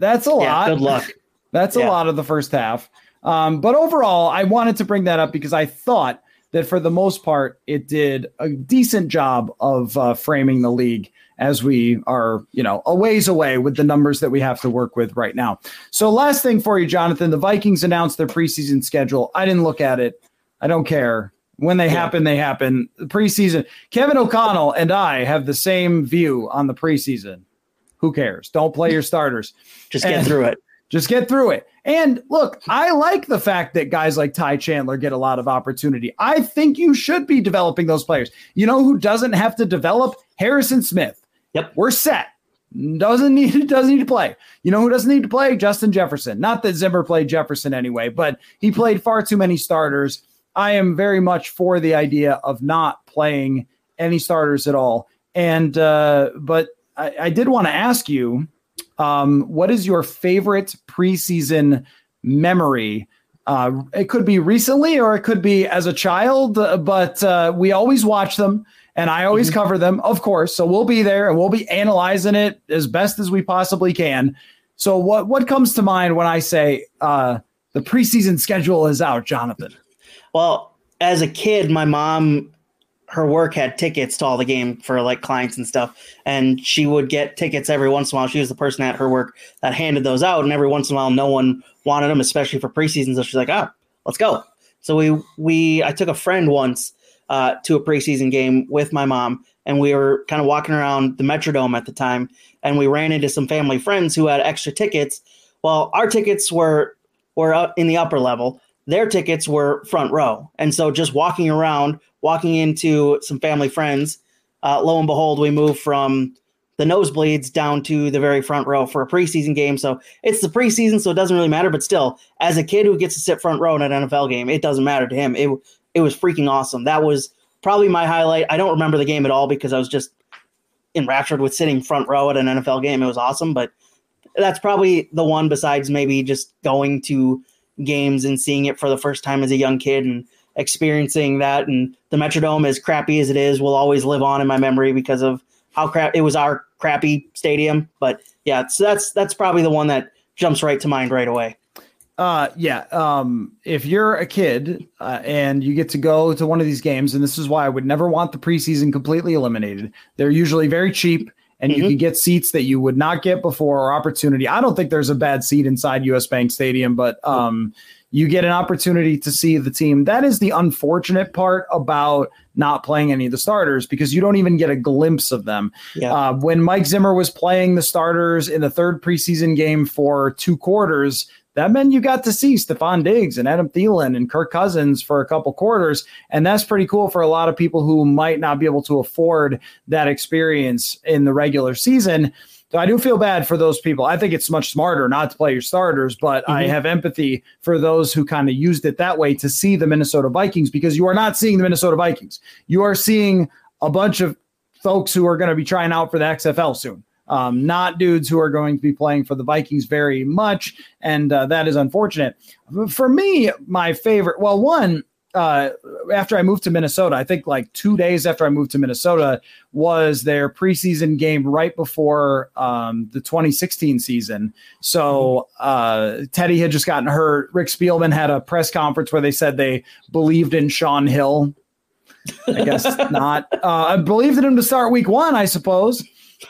Speaker 1: that's a
Speaker 5: Yeah,
Speaker 1: lot.
Speaker 5: good luck.
Speaker 1: That's a lot of the first half. Um, but overall, I wanted to bring that up because I thought that for the most part, it did a decent job of uh, framing the league as we are, you know, a ways away with the numbers that we have to work with right now. So, last thing for you, Jonathan, the Vikings announced their preseason schedule. I didn't look at it. I don't care. When they happen, they happen. The preseason. Kevin O'Connell and I have the same view on the preseason. Who cares? Don't play your starters.
Speaker 5: Just get
Speaker 1: And-
Speaker 5: through it.
Speaker 1: Just get through it. And look, I like the fact that guys like Ty Chandler get a lot of opportunity. I think you should be developing those players. You know who doesn't have to develop? Harrison Smith.
Speaker 5: Yep.
Speaker 1: We're set. Doesn't need doesn't need to play. You know who doesn't need to play? Justin Jefferson. Not that Zimmer played Jefferson anyway, but he played far too many starters. I am very much for the idea of not playing any starters at all. And uh, but I, I did want to ask you, um, what is your favorite preseason memory? Uh, it could be recently or it could be as a child, uh, but uh, we always watch them and I always cover them, of course. So we'll be there and we'll be analyzing it as best as we possibly can. So what what comes to mind when I say uh, the preseason schedule is out, Jonathan?
Speaker 5: Well, as a kid, my mom, her work had tickets to all the game for like clients and stuff, and she would get tickets every once in a while. She was the person at her work that handed those out, and every once in a while, no one wanted them, especially for preseason. So she's like, "Ah, let's go." So we we I took a friend once uh, to a preseason game with my mom, and we were kind of walking around the Metrodome at the time, and we ran into some family friends who had extra tickets. Well, our tickets were were in the upper level. Their tickets were front row, and so just walking around, walking into some family friends, uh, lo and behold, we moved from the nosebleeds down to the very front row for a preseason game. So it's the preseason, so it doesn't really matter. But still, as a kid who gets to sit front row in an NFL game, it doesn't matter to him. It it was freaking awesome. That was probably my highlight. I don't remember the game at all because I was just enraptured with sitting front row at an NFL game. It was awesome, but that's probably the one besides maybe just going to games and seeing it for the first time as a young kid and experiencing that. And the Metrodome, as crappy as it is, will always live on in my memory because of how crap it was our crappy stadium. But yeah, so that's that's probably the one that jumps right to mind right away.
Speaker 1: Uh, yeah. Um, if you're a kid uh, and you get to go to one of these games, and this is why I would never want the preseason completely eliminated. They're usually very cheap, and mm-hmm. you can get seats that you would not get before or opportunity. I don't think there's a bad seat inside US Bank Stadium, but um, you get an opportunity to see the team. That is the unfortunate part about not playing any of the starters because you don't even get a glimpse of them. Yeah. Uh, when Mike Zimmer was playing the starters in the third preseason game for two quarters, that meant you got to see Stefon Diggs and Adam Thielen and Kirk Cousins for a couple quarters. And that's pretty cool for a lot of people who might not be able to afford that experience in the regular season. So I do feel bad for those people. I think it's much smarter not to play your starters, but mm-hmm. I have empathy for those who kind of used it that way to see the Minnesota Vikings because you are not seeing the Minnesota Vikings. You are seeing a bunch of folks who are going to be trying out for the XFL soon um, not dudes who are going to be playing for the Vikings very much, and uh, that is unfortunate. For me, my favorite, well, one. Uh, after I moved to Minnesota, I think like two days after I moved to Minnesota was their preseason game right before um, the 2016 season. So uh, Teddy had just gotten hurt. Rick Spielman had a press conference where they said they believed in Shaun Hill. I guess not. Uh, I believed in him to start week one, I suppose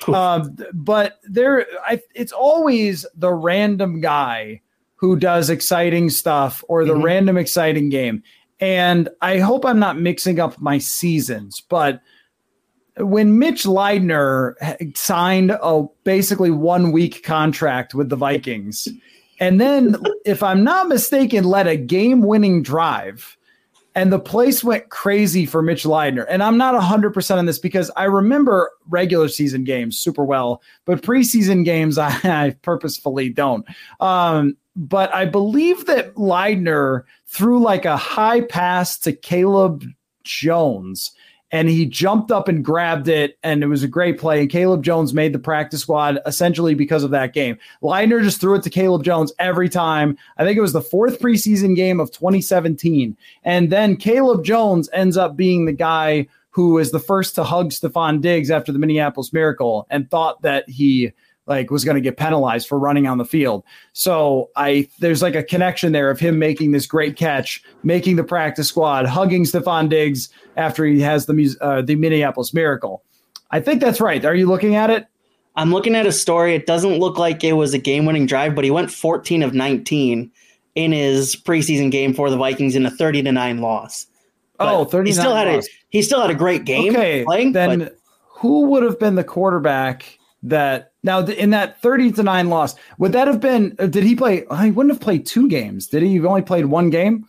Speaker 1: um, but there, I, it's always the random guy who does exciting stuff or the mm-hmm. random exciting game. And I hope I'm not mixing up my seasons, but when Mitch Leidner signed a basically one week contract with the Vikings, and then, if I'm not mistaken, led a game winning drive and the place went crazy for Mitch Leidner. And I'm not 100% on this because I remember regular season games super well, but preseason games I, I purposefully don't. Um, but I believe that Leidner threw like a high pass to Cayleb Jones and he jumped up and grabbed it, and it was a great play. And Cayleb Jones made the practice squad essentially because of that game. Leidner just threw it to Cayleb Jones every time. I think it was the fourth preseason game of 2017. And then Cayleb Jones ends up being the guy who is the first to hug Stefon Diggs after the Minneapolis Miracle and thought that he like was going to get penalized for running on the field. So I there's like a connection there of him making this great catch, making the practice squad, hugging Stefon Diggs after he has the uh, the Minneapolis Miracle. I think that's right. Are you looking at it?
Speaker 5: I'm looking at a story. It doesn't look like it was a game-winning drive, but he went 14 of 19 in his preseason game for the Vikings in a 30 to 9 loss.
Speaker 1: But oh, 30
Speaker 5: he still had
Speaker 1: loss.
Speaker 5: a he still had a great game
Speaker 1: okay,
Speaker 5: playing.
Speaker 1: Then
Speaker 5: but,
Speaker 1: who would have been the quarterback that now in that 30 to 9 loss would that have been uh, did he play he wouldn't have played two games. Did he You've only played one game?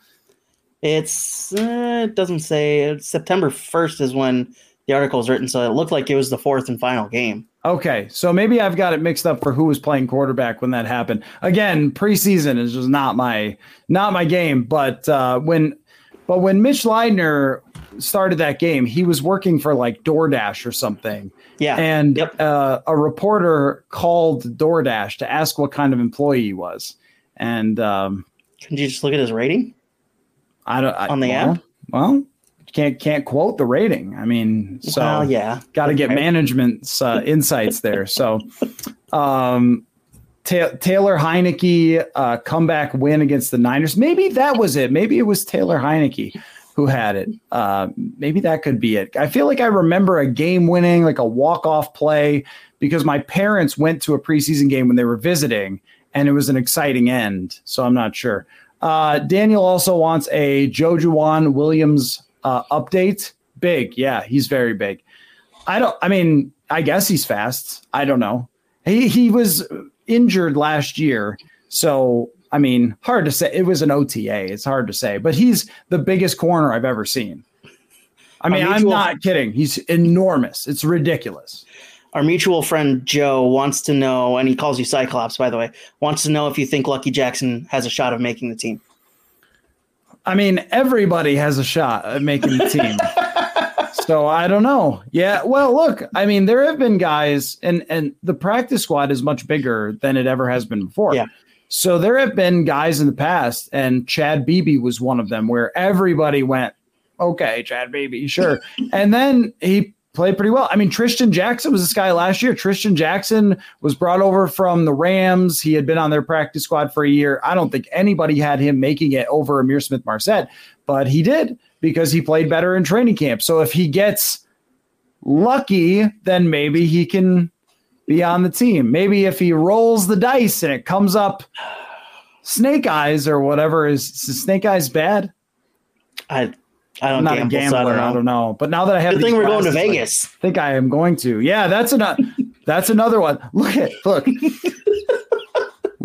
Speaker 5: It's uh, it doesn't say. September 1st is when the article is written so it looked like it was the fourth and final game.
Speaker 1: Okay so maybe i've got it mixed up for who was playing quarterback when that happened. Again preseason is just not my not my game but uh when but when mitch leidner started that game he was working for like doordash or something
Speaker 5: yeah.
Speaker 1: And
Speaker 5: yep.
Speaker 1: uh, a reporter called DoorDash to ask what kind of employee he was. And um,
Speaker 5: can you just look at his rating?
Speaker 1: I don't I,
Speaker 5: on the
Speaker 1: well,
Speaker 5: app.
Speaker 1: Well, can't can't quote the rating. I mean, so
Speaker 5: well, yeah,
Speaker 1: got to get management's uh, insights there. So, um, Ta- Taylor Heinicke uh, comeback win against the Niners. Maybe that was it. Maybe it was Taylor Heinicke who had it. Uh, maybe that could be it. I feel like I remember a game winning, like a walk off play, because my parents went to a preseason game when they were visiting, and it was an exciting end. So I'm not sure. Uh, Daniel also wants a Joejuan Williams uh, update. Big, yeah, he's very big. I don't. I mean, I guess he's fast. I don't know. He he was injured last year, so I mean, hard to say. It was an OTA. It's hard to say, but he's the biggest corner I've ever seen. I mean, mutual, I'm not kidding. He's enormous. It's ridiculous.
Speaker 5: Our mutual friend Joe wants to know, and he calls you Cyclops, by the way, wants to know if you think Lucky Jackson has a shot of making the team.
Speaker 1: I mean, everybody has a shot at making the team. so I don't know. Yeah. Well, look, I mean, there have been guys, and and the practice squad is much bigger than it ever has been before.
Speaker 5: Yeah
Speaker 1: So there have been guys in the past, and Chad Beebe was one of them, where everybody went, okay, Chad Beebe, sure. and then he played pretty well. I mean, Trishton Jackson was this guy last year. Trishton Jackson was brought over from the Rams. He had been on their practice squad for a year. I don't think anybody had him making it over Ihmir Smith Marsette, but he did because he played better in training camp. So if he gets lucky, then maybe he can be on the team. Maybe if he rolls the dice and it comes up snake eyes or whatever is, is snake eyes bad?
Speaker 5: I I don't
Speaker 1: I'm not
Speaker 5: gamble,
Speaker 1: a gambler.
Speaker 5: so I don't know.
Speaker 1: I don't know. But now that I have the
Speaker 5: thing we're going to Vegas.
Speaker 1: I think I am going to. Yeah, that's another. that's another one. Look at look.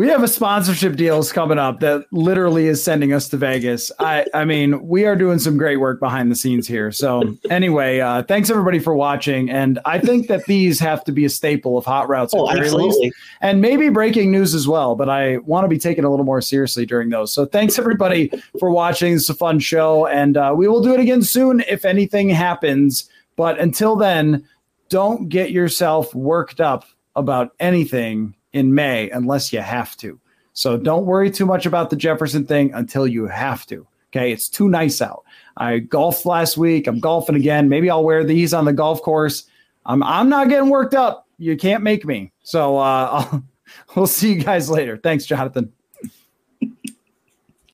Speaker 1: we have a sponsorship deals coming up that literally is sending us to Vegas. I I mean, we are doing some great work behind the scenes here. So anyway, uh, thanks everybody for watching. And I think that these have to be a staple of hot routes.
Speaker 5: Oh,
Speaker 1: at the very
Speaker 5: absolutely.
Speaker 1: least. And maybe breaking news as well, but I want to be taken a little more seriously during those. So thanks everybody for watching. It's a fun show, and uh, we will do it again soon if anything happens. But until then, don't get yourself worked up about anything in May unless you have to. So don't worry too much about the Jefferson thing until you have to. Okay, it's too nice out. I golfed last week. I'm golfing again. Maybe I'll wear these on the golf course. I'm I'm not getting worked up. You can't make me. So uh, I'll, we'll see you guys later. Thanks, Jonathan.